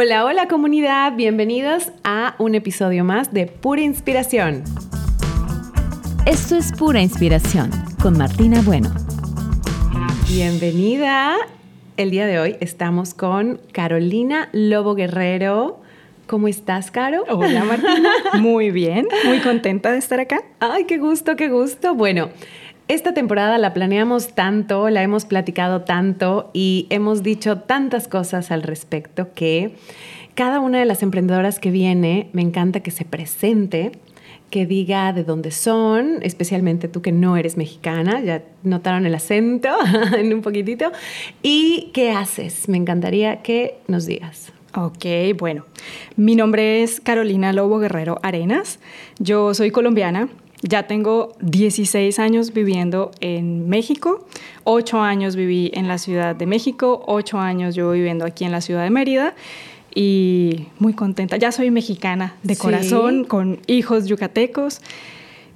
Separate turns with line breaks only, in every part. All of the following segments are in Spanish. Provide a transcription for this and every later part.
Hola, hola comunidad, bienvenidos a un episodio más de Pura Inspiración.
Esto es Pura Inspiración con Martina Bueno.
Bienvenida. El día de hoy estamos con Carolina Lobo Guerrero. ¿Cómo estás, Caro?
Hola, Martina. Muy bien, muy contenta de estar acá.
Ay, qué gusto, qué gusto. Bueno, esta temporada la planeamos tanto, la hemos platicado tanto y hemos dicho tantas cosas al respecto que cada una de las emprendedoras que viene me encanta que se presente, que diga de dónde son, especialmente tú que no eres mexicana, ya notaron el acento en un poquitito, y qué haces. Me encantaría que nos digas.
Ok, bueno, mi nombre es Carolina Lobo Guerrero Arenas, yo soy colombiana, ya tengo 16 años viviendo en México, 8 años viví en la Ciudad de México, 8 años yo viviendo aquí en la Ciudad de Mérida y muy contenta. Ya soy mexicana de corazón, con hijos yucatecos.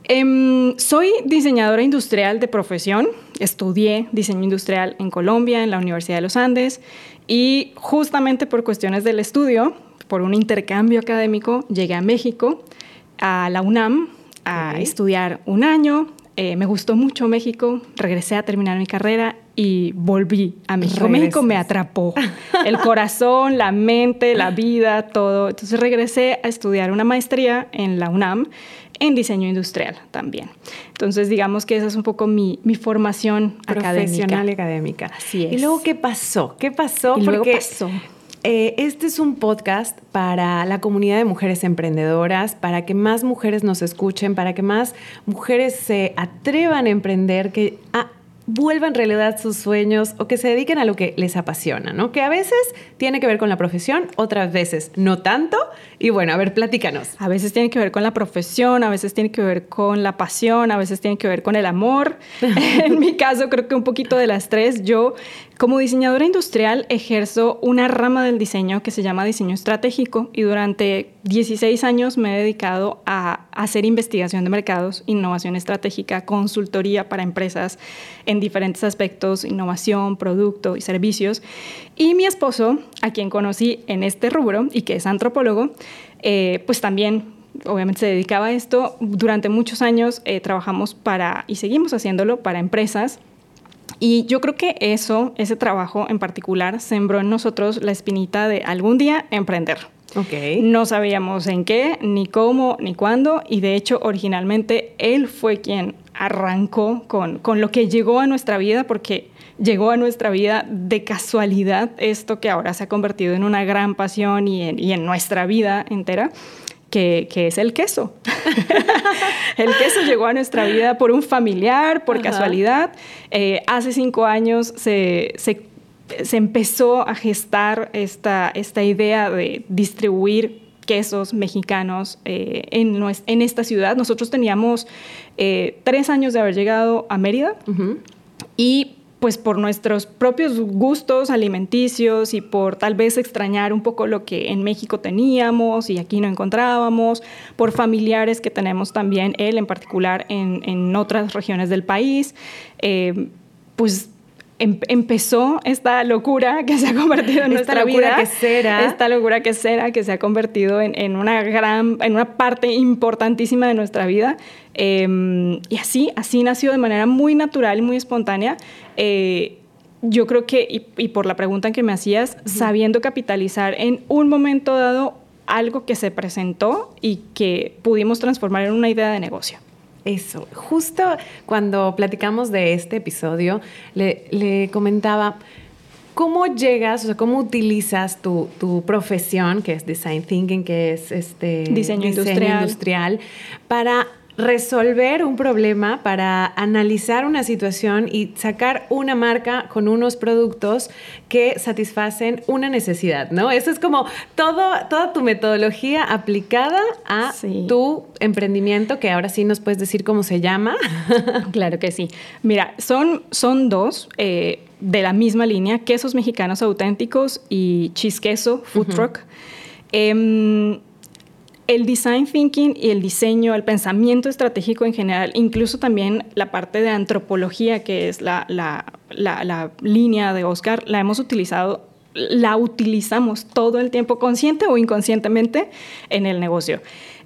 Em, soy diseñadora industrial de profesión, estudié diseño industrial en Colombia, en la Universidad de los Andes, y justamente por cuestiones del estudio, por un intercambio académico, llegué a México, a la UNAM, a estudiar un año. Eh, me gustó mucho México, regresé a terminar mi carrera y volví a México. México me atrapó. El corazón, la mente, la vida, todo. Entonces regresé a estudiar una maestría en la UNAM en diseño industrial también. Entonces, digamos que esa es un poco mi, mi formación
profesional
académica.
y académica.
Así es.
¿Y luego qué pasó? ¿Qué pasó?
Y luego
Porque
pasó.
Eh, este es un podcast para la comunidad de mujeres emprendedoras, para que más mujeres nos escuchen, para que más mujeres se atrevan a emprender, que ah, vuelvan realidad sus sueños o que se dediquen a lo que les apasiona, ¿no? Que a veces tiene que ver con la profesión, otras veces no tanto. Y bueno, a ver, platícanos.
A veces tiene que ver con la profesión, a veces tiene que ver con la pasión, a veces tiene que ver con el amor. en mi caso, creo que un poquito de las tres. Yo, como diseñadora industrial, ejerzo una rama del diseño que se llama diseño estratégico y durante 16 años me he dedicado a hacer investigación de mercados, innovación estratégica, consultoría para empresas en diferentes aspectos, innovación, producto y servicios. Y mi esposo, a quien conocí en este rubro y que es antropólogo, eh, pues también obviamente se dedicaba a esto. Durante muchos años eh, trabajamos para, y seguimos haciéndolo, para empresas. Y yo creo que eso, ese trabajo en particular, sembró en nosotros la espinita de algún día emprender.
Ok.
No sabíamos en qué, ni cómo, ni cuándo, y de hecho originalmente él fue quien arrancó con, con lo que llegó a nuestra vida, porque llegó a nuestra vida de casualidad esto que ahora se ha convertido en una gran pasión y en, y en nuestra vida entera. Que, que, es el queso. el queso llegó a nuestra vida por un familiar, por Ajá. casualidad. Eh, hace cinco años se, se, se, empezó a gestar esta, esta idea de distribuir quesos mexicanos eh, en, en, esta ciudad. Nosotros teníamos eh, tres años de haber llegado a Mérida uh -huh. y pues por nuestros propios gustos alimenticios y por tal vez extrañar un poco lo que en México teníamos y aquí no encontrábamos, por familiares que tenemos también, él en particular, en, en otras regiones del país, eh, pues em, empezó esta locura que se ha convertido en
esta
nuestra
locura
vida.
quesera.
Esta locura quesera que se ha convertido en, en, una gran, en una parte importantísima de nuestra vida. Eh, y así, así nació de manera muy natural y muy espontánea. Eh, yo creo que, y, y, por la pregunta que me hacías, uh -huh. sabiendo capitalizar en un momento dado algo que se presentó y que pudimos transformar en una idea de negocio.
Eso, justo cuando platicamos de este episodio, le, le comentaba, ¿cómo llegas, o sea, cómo utilizas tu, tu, profesión, que es Design Thinking, que es este
diseño, diseño industrial.
industrial, para resolver un problema, para analizar una situación y sacar una marca con unos productos que satisfacen una necesidad, ¿no? Eso es como todo, toda tu metodología aplicada a sí. tu emprendimiento, que ahora sí nos puedes decir cómo se llama.
claro que sí. Mira, son, son dos. Eh, de la misma línea, quesos mexicanos auténticos y cheese queso, food uh -huh. truck. Eh, el design thinking y el diseño, el pensamiento estratégico en general, incluso también la parte de antropología, que es la, la, la, línea de Oscar, la hemos utilizado la utilizamos todo el tiempo, consciente o inconscientemente, en el negocio.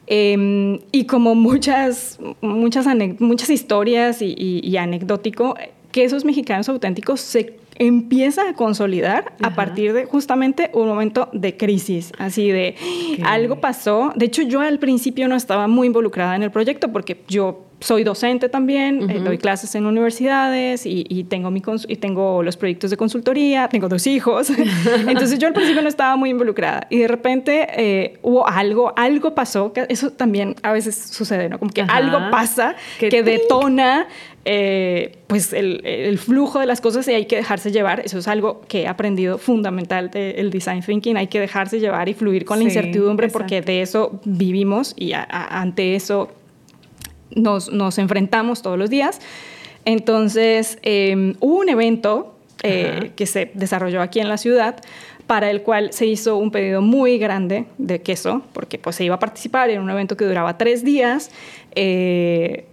Em, y como muchas, muchas, muchas historias y, y, anecdótico, quesos mexicanos auténticos se empieza a consolidar a partir de justamente un momento de crisis, así de algo pasó. De hecho, yo al principio no estaba muy involucrada en el proyecto porque yo soy docente también, eh, doy clases en universidades y, tengo, mi y tengo los proyectos de consultoría, tengo dos hijos. Entonces yo al principio no estaba muy involucrada y de repente eh, hubo algo, algo pasó, que eso también a veces sucede, ¿no? Como que algo pasa que, detona eh, pues el, el, flujo de las cosas y hay que dejarse llevar. Eso es algo que he aprendido fundamental del design thinking. Hay que dejarse llevar y fluir con la incertidumbre porque de eso vivimos y ante eso nos, nos enfrentamos todos los días. Entonces, em, hubo un evento eh, que se desarrolló aquí en la ciudad para el cual se hizo un pedido muy grande de queso, porque pues se iba a participar en un evento que duraba tres días. Eh,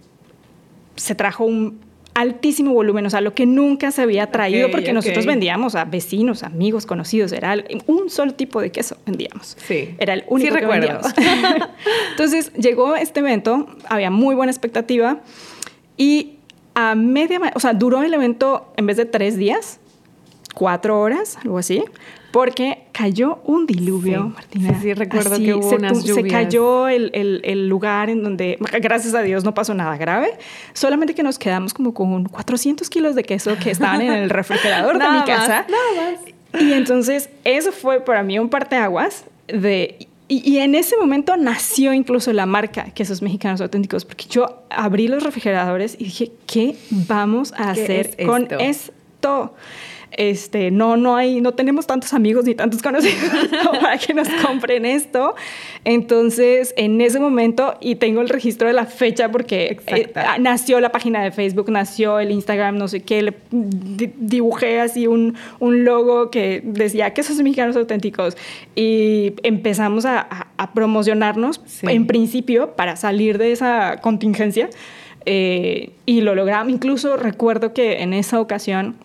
se trajo un altísimo volumen, o sea, lo que nunca se había traído, porque nosotros vendíamos a vecinos, amigos, conocidos, era un solo tipo de queso vendíamos.
Sí.
Era el único que vendíamos. Entonces llegó este evento, había muy buena expectativa y a media, o sea, duró el evento en vez de tres días, cuatro horas, algo así, porque cayó un diluvio, Martina.
Sí, sí recuerdo que hubo
se,
unas lluvias.
Se cayó el, el, el, lugar en donde, gracias a Dios, no pasó nada grave, solamente que nos quedamos como con 400 kilos de queso que estaban en el refrigerador de mi casa.
Nada más.
Y entonces, eso fue para mí un parteaguas de... Y, y, en ese momento nació incluso la marca Quesos Mexicanos Auténticos, porque yo abrí los refrigeradores y dije, ¿qué vamos a hacer con esto? Este, no, no hay, no tenemos tantos amigos ni tantos conocidos para que nos compren esto. Entonces, en ese momento, y tengo el registro de la fecha porque eh, nació la página de Facebook, nació el Instagram, no sé qué, le dibujé así un, un logo que decía que esos mexicanos auténticos y empezamos a, promocionarnos en principio para salir de esa contingencia. Eh, y lo logramos. Incluso recuerdo que en esa ocasión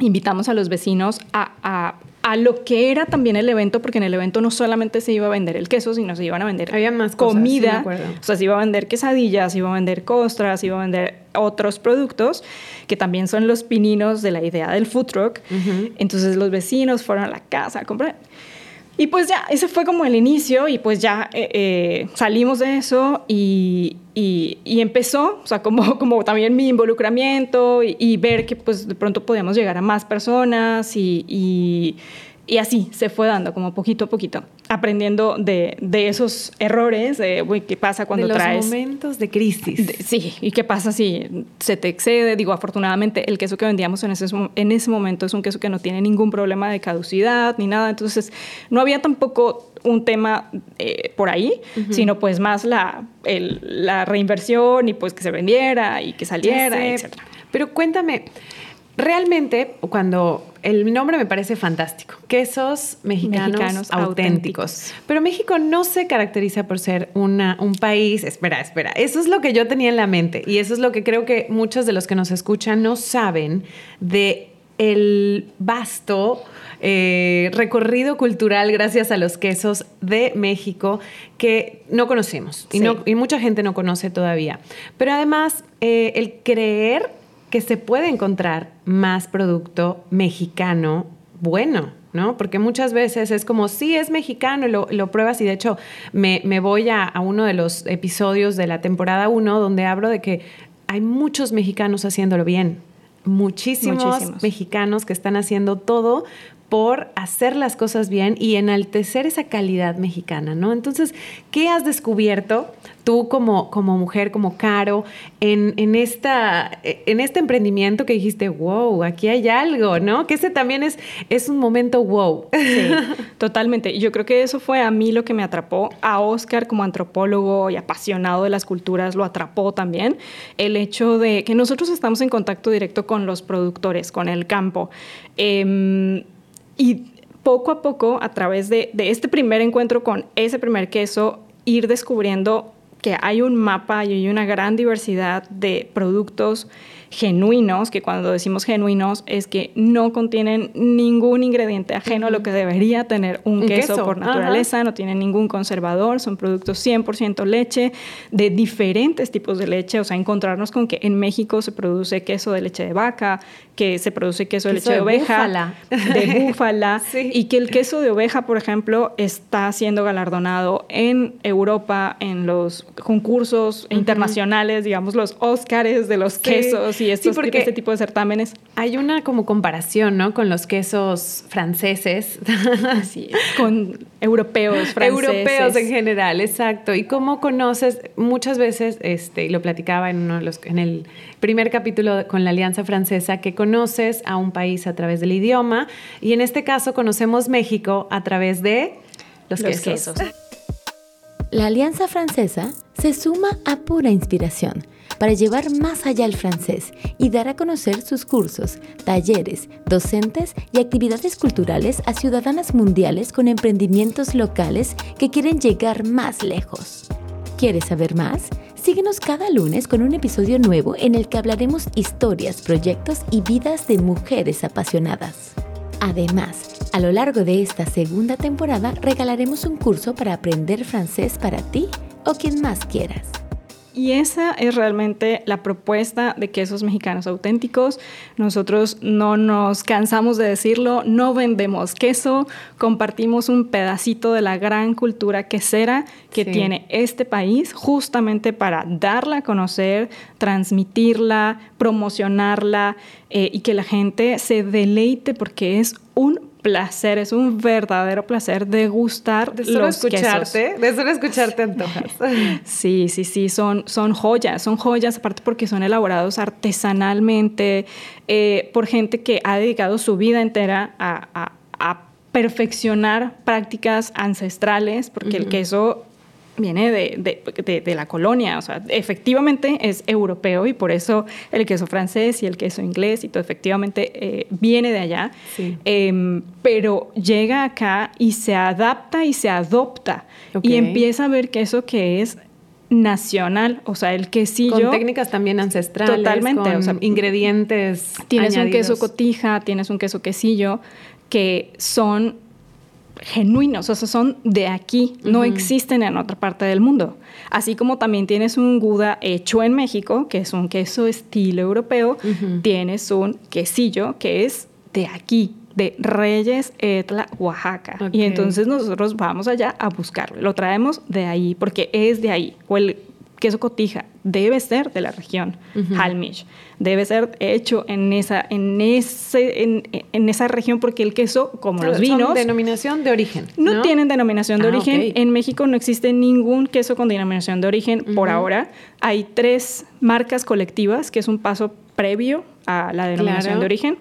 invitamos a los vecinos a, lo que era también el evento, porque en el evento no solamente se iba a vender el queso, sino se iban a vender
Había más
comida, o sea, se iba a vender quesadillas, se iba a vender costras, se iba a vender otros productos, que también son los pininos de la idea del food truck. Entonces los vecinos fueron a la casa a comprar. Y pues ya, ese fue como el inicio y pues ya eh, eh, salimos de eso y, y, empezó, o sea, como, como también mi involucramiento y, ver que pues de pronto podíamos llegar a más personas y, y así se fue dando, como poquito a poquito, aprendiendo de, de esos errores, de qué pasa cuando
de
los
momentos de crisis.
sí, y qué pasa si se te excede. Digo, afortunadamente el queso que vendíamos en ese, en ese momento es un queso que no tiene ningún problema de caducidad ni nada, entonces no había tampoco un tema eh, por ahí, sino pues más la, la reinversión y pues que se vendiera y que saliera, etc.
Pero cuéntame, realmente cuando el nombre me parece fantástico. Quesos mexicanos, auténticos. Pero México no se caracteriza por ser una, un país. Espera, espera. Eso es lo que yo tenía en la mente. Y eso es lo que creo que muchos de los que nos escuchan no saben de el vasto eh, recorrido cultural gracias a los quesos de México que no conocemos y, no, y mucha gente no conoce todavía. Pero además, eh, el creer que se puede encontrar más producto mexicano bueno, ¿no? Porque muchas veces es como, sí, es mexicano, lo, lo pruebas y de hecho me, voy a, uno de los episodios de la temporada 1 donde hablo de que hay muchos mexicanos haciéndolo bien. Muchísimos, mexicanos que están haciendo todo por hacer las cosas bien y enaltecer esa calidad mexicana, ¿no? Entonces, ¿qué has descubierto tú como, como mujer, como Caro, en, en, esta, en este emprendimiento que dijiste, wow, aquí hay algo, ¿no? Que ese también es, es un momento wow.
Sí, totalmente. Yo creo que eso fue a mí lo que me atrapó, a Oscar como antropólogo y apasionado de las culturas, lo atrapó también, el hecho de que nosotros estamos en contacto directo con los productores, con el campo. Em, y poco a poco, a través de, de, este primer encuentro con ese primer queso, ir descubriendo que hay un mapa y hay una gran diversidad de productos genuinos, que cuando decimos genuinos es que no contienen ningún ingrediente ajeno a lo que debería tener un, queso, por naturaleza, no tienen ningún conservador, son productos 100% leche, de diferentes tipos de leche, o sea, encontrarnos con que en México se produce queso de leche de vaca, que se produce queso de leche de, oveja, de búfala, y que el queso de oveja, por ejemplo, está siendo galardonado en Europa en los concursos internacionales, digamos los Óscares de los quesos y estos, porque este tipo de certámenes.
Hay una como comparación, ¿no? Con los quesos franceses.
Así con europeos, franceses.
Europeos en general, exacto. Y cómo conoces, muchas veces, este, y lo platicaba en, uno de los, en el primer capítulo con la Alianza Francesa, que conoces a un país a través del idioma y en este caso conocemos México a través de los, quesos.
La Alianza Francesa se suma a pura inspiración para llevar más allá el francés y dar a conocer sus cursos, talleres, docentes y actividades culturales a ciudadanas mundiales con emprendimientos locales que quieren llegar más lejos. ¿Quieres saber más? Síguenos cada lunes con un episodio nuevo en el que hablaremos historias, proyectos y vidas de mujeres apasionadas. Además, a lo largo de esta segunda temporada regalaremos un curso para aprender francés para ti o quien más quieras.
Y esa es realmente la propuesta de quesos mexicanos auténticos. Nosotros no nos cansamos de decirlo, no vendemos queso, compartimos un pedacito de la gran cultura quesera que tiene este país justamente para darla a conocer, transmitirla, promocionarla eh, y que la gente se deleite porque es un placer, es un verdadero placer degustar
de solo
los
escucharte,
quesos.
de solo escucharte antojas.
Sí, sí, sí, son, son joyas, son joyas, aparte porque son elaborados artesanalmente eh, por gente que ha dedicado su vida entera a, perfeccionar prácticas ancestrales, porque el queso viene de, la colonia, o sea, efectivamente es europeo y por eso el queso francés y el queso inglés y todo efectivamente eh, viene de allá, em, pero llega acá y se adapta y se adopta y empieza a ver queso que es nacional, o sea, el quesillo.
Con técnicas también ancestrales.
Totalmente,
o sea, ingredientes.
Tienes un queso cotija, tienes un queso quesillo, que son genuinos, o sea, son de aquí, no existen en otra parte del mundo. Así como también tienes un Gouda hecho en México, que es un queso estilo europeo, tienes un quesillo que es de aquí, de Reyes Etla, Oaxaca. Y entonces nosotros vamos allá a buscarlo. Lo traemos de ahí, porque es de ahí. O el queso cotija debe ser de la región Halmish, debe ser hecho en esa, en, ese, en, esa región porque el queso, como los vinos... Son
denominación de origen.
No, tienen denominación de ah, origen. En México no existe ningún queso con denominación de origen por ahora. Hay tres marcas colectivas, que es un paso previo a la denominación de origen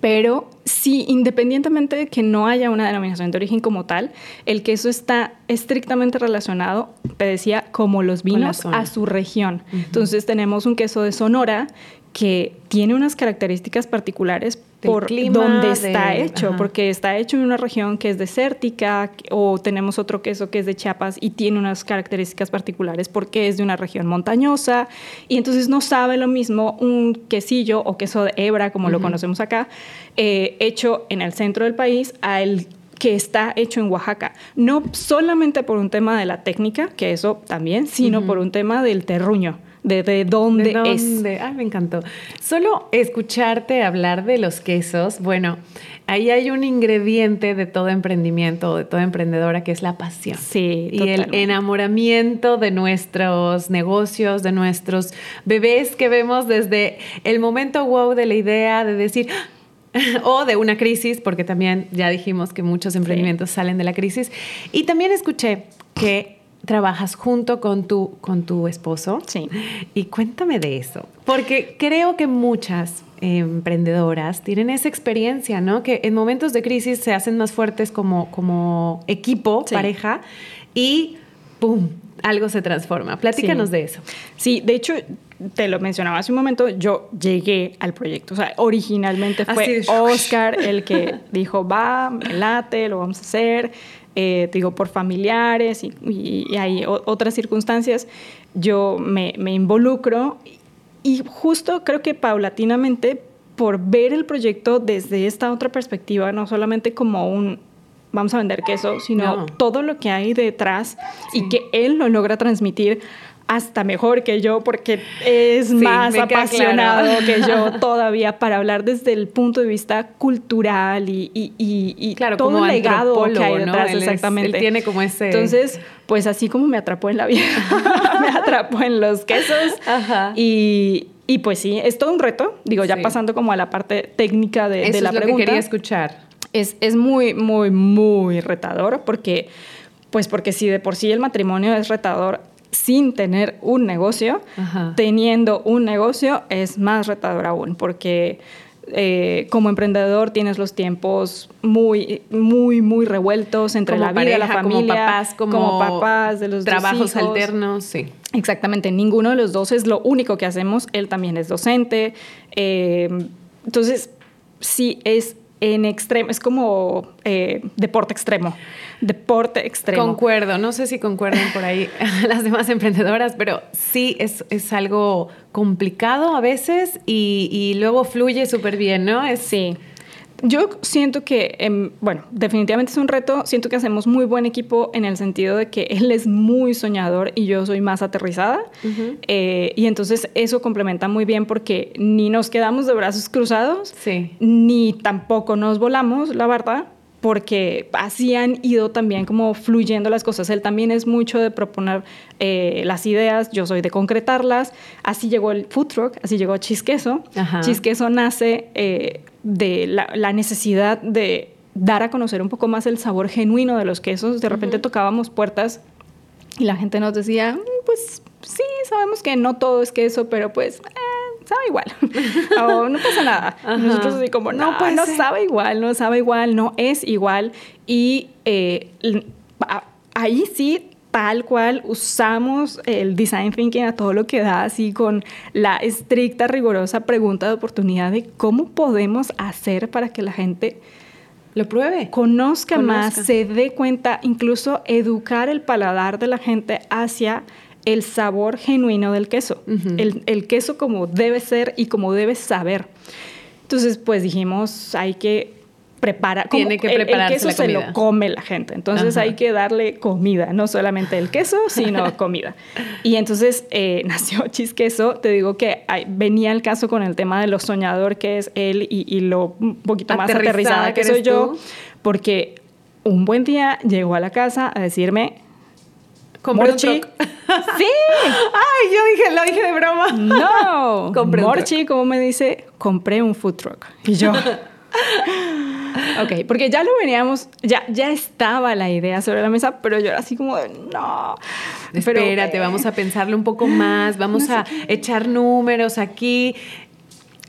pero sí, independientemente de que no haya una denominación de origen como tal, el queso está estrictamente relacionado, te decía, como los vinos, a su región. Entonces tenemos un queso de Sonora que tiene unas características particulares por donde está hecho, porque está hecho en una región que es desértica, o tenemos otro queso que es de Chiapas y tiene unas características particulares porque es de una región montañosa, y entonces no sabe lo mismo un quesillo o queso de hebra, como lo conocemos acá, eh, hecho en el centro del país, al que está hecho en Oaxaca. No solamente por un tema de la técnica, que eso también, sino por un tema del terruño de, dónde, es.
Ay, me encantó. Solo escucharte hablar de los quesos, bueno, ahí hay un ingrediente de todo emprendimiento, de toda emprendedora, que es la pasión.
Sí,
Y el enamoramiento de nuestros negocios, de nuestros bebés que vemos desde el momento wow de la idea de decir, o de una crisis, porque también ya dijimos que muchos emprendimientos salen de la crisis. Y también escuché que trabajas junto con tu, con tu esposo.
Sí.
Y cuéntame de eso, porque creo que muchas emprendedoras tienen esa experiencia, ¿no? Que en momentos de crisis se hacen más fuertes como, como equipo, pareja, y ¡pum! Algo se transforma. Platícanos de eso.
Sí, de hecho, te lo mencionaba hace un momento, yo llegué al proyecto. O sea, originalmente fue Oscar el que dijo, va, me late, lo vamos a hacer eh, digo, por familiares y, hay otras circunstancias, yo me, involucro y justo creo que paulatinamente, por ver el proyecto desde esta otra perspectiva, no solamente como un vamos a vender queso, sino todo lo que hay detrás y que él lo logra transmitir hasta mejor que yo porque es más apasionado que yo todavía para hablar desde el punto de vista cultural y, y, y,
claro, todo el legado que hay detrás,
exactamente.
él tiene como ese...
Entonces, pues así como me atrapó en la vida, me atrapó en los quesos Y, y pues sí, es todo un reto, digo, ya pasando como a la parte técnica de, de la
es lo
pregunta.
Que quería escuchar.
Es, es muy, muy, muy retador porque, pues porque si de por sí el matrimonio es retador, sin tener un negocio, teniendo un negocio es más retador aún, porque eh, como emprendedor tienes los tiempos muy, muy, muy revueltos entre la vida, la familia,
como papás, como,
papás de los
trabajos alternos, sí.
Exactamente, ninguno de los dos es lo único que hacemos. Él también es docente, eh, entonces sí es en extremo, es como eh, deporte extremo, deporte extremo.
Concuerdo, no sé si concuerdan por ahí las demás emprendedoras, pero sí es, es algo complicado a veces y, y luego fluye súper bien, ¿no? Es,
sí. Yo siento que, em, bueno, definitivamente es un reto. Siento que hacemos muy buen equipo en el sentido de que él es muy soñador y yo soy más aterrizada. Eh, y entonces eso complementa muy bien porque ni nos quedamos de brazos cruzados, ni tampoco nos volamos, la verdad porque así han ido también como fluyendo las cosas. Él también es mucho de proponer eh, las ideas, yo soy de concretarlas. Así llegó el food truck, así llegó Chisqueso. Chisqueso nace eh, de la, necesidad de dar a conocer un poco más el sabor genuino de los quesos. De repente tocábamos puertas y la gente nos decía, mm, pues sí, sabemos que no todo es queso, pero pues... Eh, sabe igual. o no pasa nada. Nosotros así como, no, no, pues no sabe igual, no sabe igual, no es igual. Y eh, ahí sí tal cual usamos el design thinking a todo lo que da, así con la estricta, rigurosa pregunta de oportunidad de cómo podemos hacer para que la gente
lo pruebe,
conozca, conozca. más, se dé cuenta, incluso educar el paladar de la gente hacia el sabor genuino del queso, el, queso como debe ser y como debe saber. Entonces, pues dijimos, hay que preparar.
Tiene que prepararse
el, queso se lo come la gente, entonces hay que darle comida, no solamente el queso, sino comida. Y entonces eh, nació Chisqueso, te digo que venía el caso con el tema de lo soñador que es él y, lo un poquito más aterrizada, que, soy yo, porque un buen día llegó a la casa a decirme,
Morchi. Sí.
Ay,
yo dije, lo dije de broma.
No. compré Morchi, como me dice, compré un food truck. Y yo. ok, porque ya lo veníamos, ya, ya estaba la idea sobre la mesa, pero yo era así como de, no.
Espérate, vamos a pensarlo un poco más, vamos a echar números aquí.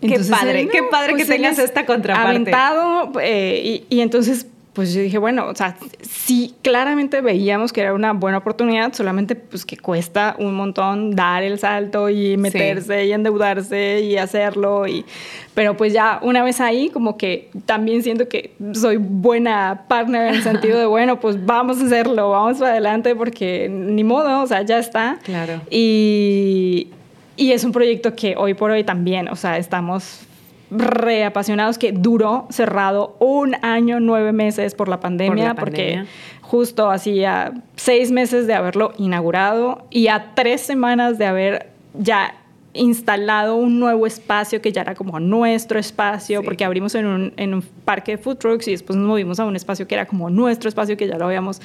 qué padre, qué padre que pues tengas esta contraparte.
Aventado, eh, y, y entonces pues yo dije, bueno, o sea, sí, claramente veíamos que era una buena oportunidad, solamente pues que cuesta un montón dar el salto y meterse y endeudarse y hacerlo. Y, pero pues ya una vez ahí, como que también siento que soy buena partner en el sentido de, bueno, pues vamos a hacerlo, vamos para adelante porque ni modo, o sea, ya está.
Claro.
Y, y es un proyecto que hoy por hoy también, o sea, estamos reapasionados que duró cerrado un año, nueve meses por la pandemia, porque justo hacía seis meses de haberlo inaugurado y a tres semanas de haber ya instalado un nuevo espacio que ya era como nuestro espacio, porque abrimos en un, en un, parque de food trucks y después nos movimos a un espacio que era como nuestro espacio, que ya lo habíamos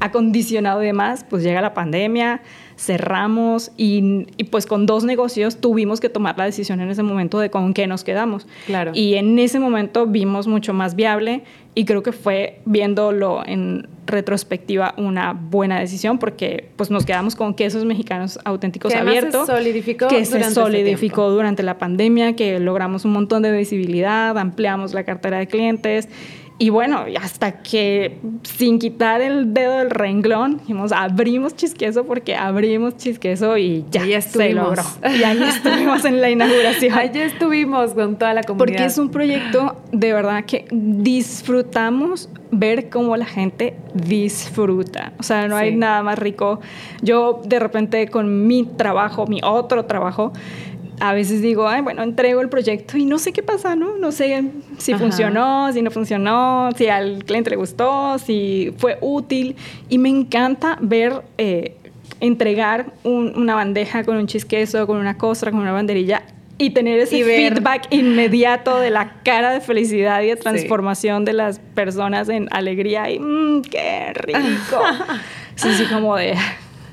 acondicionado y demás, pues llega la pandemia, cerramos y, pues con dos negocios tuvimos que tomar la decisión en ese momento de con qué nos quedamos.
Claro.
Y en ese momento vimos mucho más viable y creo que fue viéndolo en retrospectiva una buena decisión porque pues nos quedamos con quesos mexicanos auténticos abiertos
se solidificó
que se este solidificó durante la pandemia que logramos un montón de visibilidad ampliamos la cartera de clientes y bueno, hasta que sin quitar el dedo del renglón, dijimos, abrimos chisqueso porque abrimos chisqueso y ya, ya se logró. Y ahí estuvimos en la inauguración.
Allí estuvimos con toda la comunidad.
Porque es un proyecto de verdad que disfrutamos ver cómo la gente disfruta. O sea, no hay nada más rico. Yo de repente con mi trabajo, mi otro trabajo, a veces digo, ay, bueno, entrego el proyecto y no sé qué pasa, ¿no? No sé si funcionó, si no funcionó, si al cliente le gustó, si fue útil. Y me encanta ver... Eh, entregar una bandeja con un chisqueso, con una costra, con una banderilla y tener ese feedback inmediato de la cara de felicidad y de transformación de las personas en alegría y mmm, qué rico. sí, sí, como de...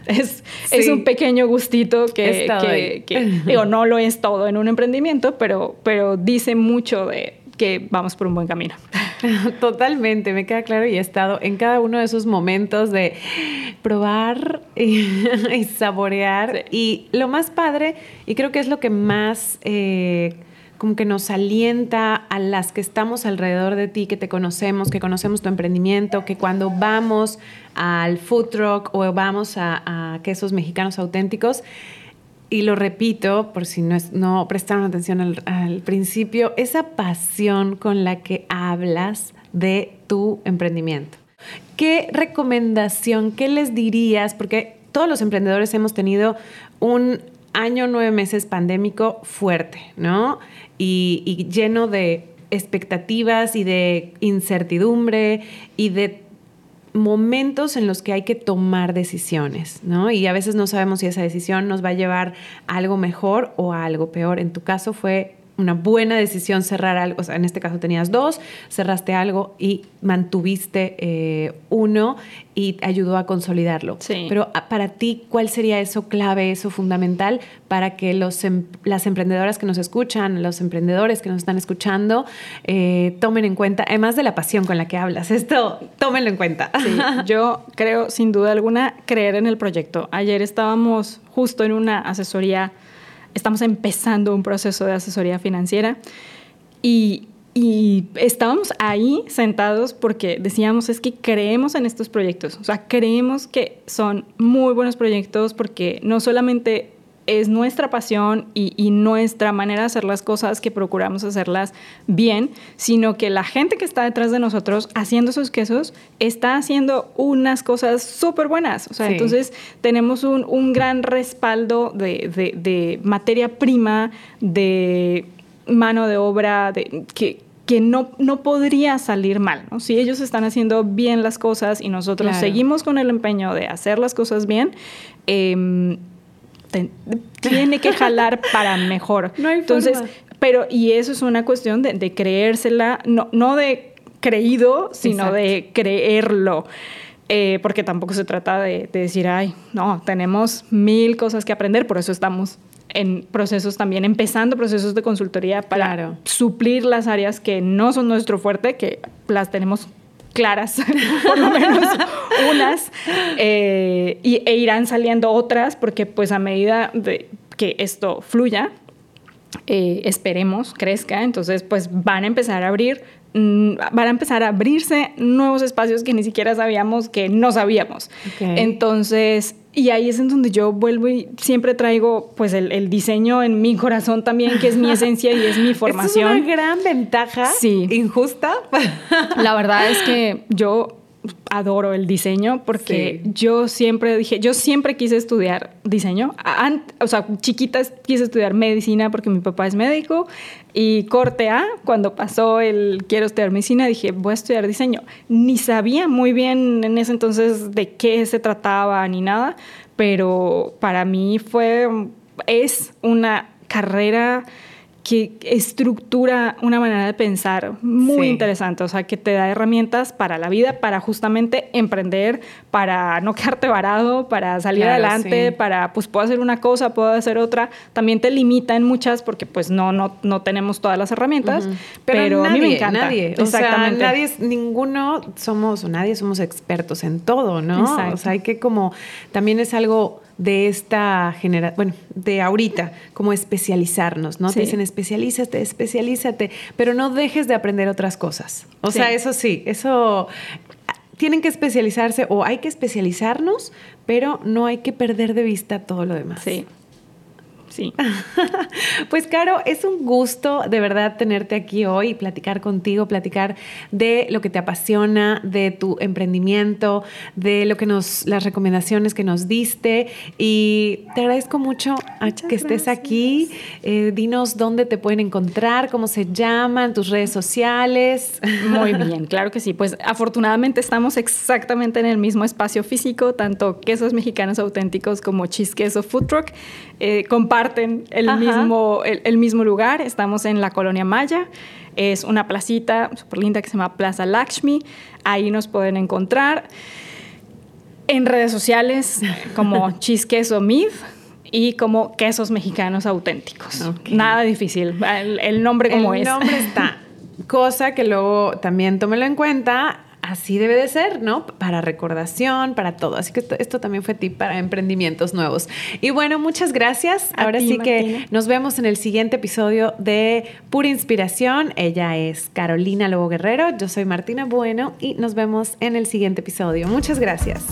Es, es, un pequeño gustito que, que, digo, no lo es todo en un emprendimiento, pero, pero dice mucho de, que vamos por un buen camino.
Totalmente, me queda claro y he estado en cada uno de esos momentos de probar y, saborear. Y lo más padre, y creo que es lo que más... Eh, como que nos alienta a las que estamos alrededor de ti, que te conocemos, que conocemos tu emprendimiento, que cuando vamos al food truck o vamos a, quesos mexicanos auténticos, y lo repito por si no, no prestaron atención al, principio, esa pasión con la que hablas de tu emprendimiento. ¿Qué recomendación, qué les dirías? Porque todos los emprendedores hemos tenido un año, nueve meses pandémico fuerte, ¿no? y lleno de expectativas y de incertidumbre y de momentos en los que hay que tomar decisiones, ¿no? Y a veces no sabemos si esa decisión nos va a llevar a algo mejor o a algo peor. En tu caso fue una buena decisión cerrar algo, o sea, en este caso tenías dos, cerraste algo y mantuviste eh, uno y ayudó a consolidarlo. Pero ah, para ti, ¿cuál sería eso clave, eso fundamental para que los, em, las emprendedoras que nos escuchan, los emprendedores que nos están escuchando, eh, tomen en cuenta, además de la pasión con la que hablas, esto, tómenlo en cuenta.
yo creo, sin duda alguna, creer en el proyecto. Ayer estábamos justo en una asesoría estamos empezando un proceso de asesoría financiera y, estábamos ahí sentados porque decíamos es que creemos en estos proyectos, o sea, creemos que son muy buenos proyectos porque no solamente es nuestra pasión y, nuestra manera de hacer las cosas que procuramos hacerlas bien, sino que la gente que está detrás de nosotros haciendo esos quesos está haciendo unas cosas súper buenas. O sea, entonces tenemos un, gran respaldo de, materia prima, de mano de obra, de, que, que no, no podría salir mal. Si ellos están haciendo bien las cosas y nosotros seguimos con el empeño de hacer las cosas bien, eh, tiene que jalar para mejor.
No hay
Entonces, pero, y eso es una cuestión de, creérsela, no, no de creído, sino de creerlo. Eh, porque tampoco se trata de, decir, ay, no, tenemos mil cosas que aprender, por eso estamos en procesos también, empezando procesos de consultoría para suplir las áreas que no son nuestro fuerte, que las tenemos claras, por lo menos unas, eh, y, e irán saliendo otras, porque pues a medida de que esto fluya, eh, esperemos, crezca, entonces pues van a empezar a abrir, mm, van a empezar a abrirse nuevos espacios que ni siquiera sabíamos que no sabíamos. Entonces, y ahí es en donde yo vuelvo y siempre traigo pues el, diseño en mi corazón también, que es mi esencia y es mi formación.
Es una gran ventaja
sí.
injusta.
La verdad es que yo adoro el diseño porque yo siempre dije, yo siempre quise estudiar diseño. o sea, chiquitas quise estudiar medicina porque mi papá es médico y corte A, cuando pasó el quiero estudiar medicina, dije, voy a estudiar diseño. Ni sabía muy bien en ese entonces de qué se trataba ni nada, pero para mí fue, es una carrera que estructura una manera de pensar muy interesante, o sea, que te da herramientas para la vida, para justamente emprender, para no quedarte varado, para salir adelante, para, pues puedo hacer una cosa, puedo hacer otra. También te limita en muchas porque pues no, no, no tenemos todas las herramientas, pero, a mí me encanta.
Nadie, Exactamente. nadie es, ninguno somos, nadie somos expertos en todo, ¿no? O sea, hay que como, también es algo de esta generación, bueno, de ahorita, como especializarnos, ¿no? Te dicen especialízate, especialízate, pero no dejes de aprender otras cosas. O sea, eso sí, eso tienen que especializarse o hay que especializarnos, pero no hay que perder de vista todo lo demás.
Sí. Sí.
pues Caro, es un gusto de verdad tenerte aquí hoy, platicar contigo, platicar de lo que te apasiona, de tu emprendimiento, de lo que nos, las recomendaciones que nos diste y te agradezco mucho que estés aquí. Eh, dinos dónde te pueden encontrar, cómo se llaman, tus redes sociales.
Muy bien, claro que sí. Pues afortunadamente estamos exactamente en el mismo espacio físico, tanto quesos mexicanos auténticos como Cheese Queso Food Truck. Eh, comparten el mismo, el, mismo lugar. Estamos en la colonia Maya. Es una placita súper linda que se llama Plaza Lakshmi. Ahí nos pueden encontrar. En redes sociales como Cheese Queso Mid y como quesos mexicanos auténticos. Nada difícil. El, nombre como es.
El nombre está. Cosa que luego también tómelo en cuenta así debe de ser, ¿no? Para recordación, para todo. Así que esto, también fue tip para emprendimientos nuevos. Y bueno, muchas gracias. Ahora sí que nos vemos en el siguiente episodio de Pura Inspiración. Ella es Carolina Lobo Guerrero, yo soy Martina Bueno y nos vemos en el siguiente episodio. Muchas gracias.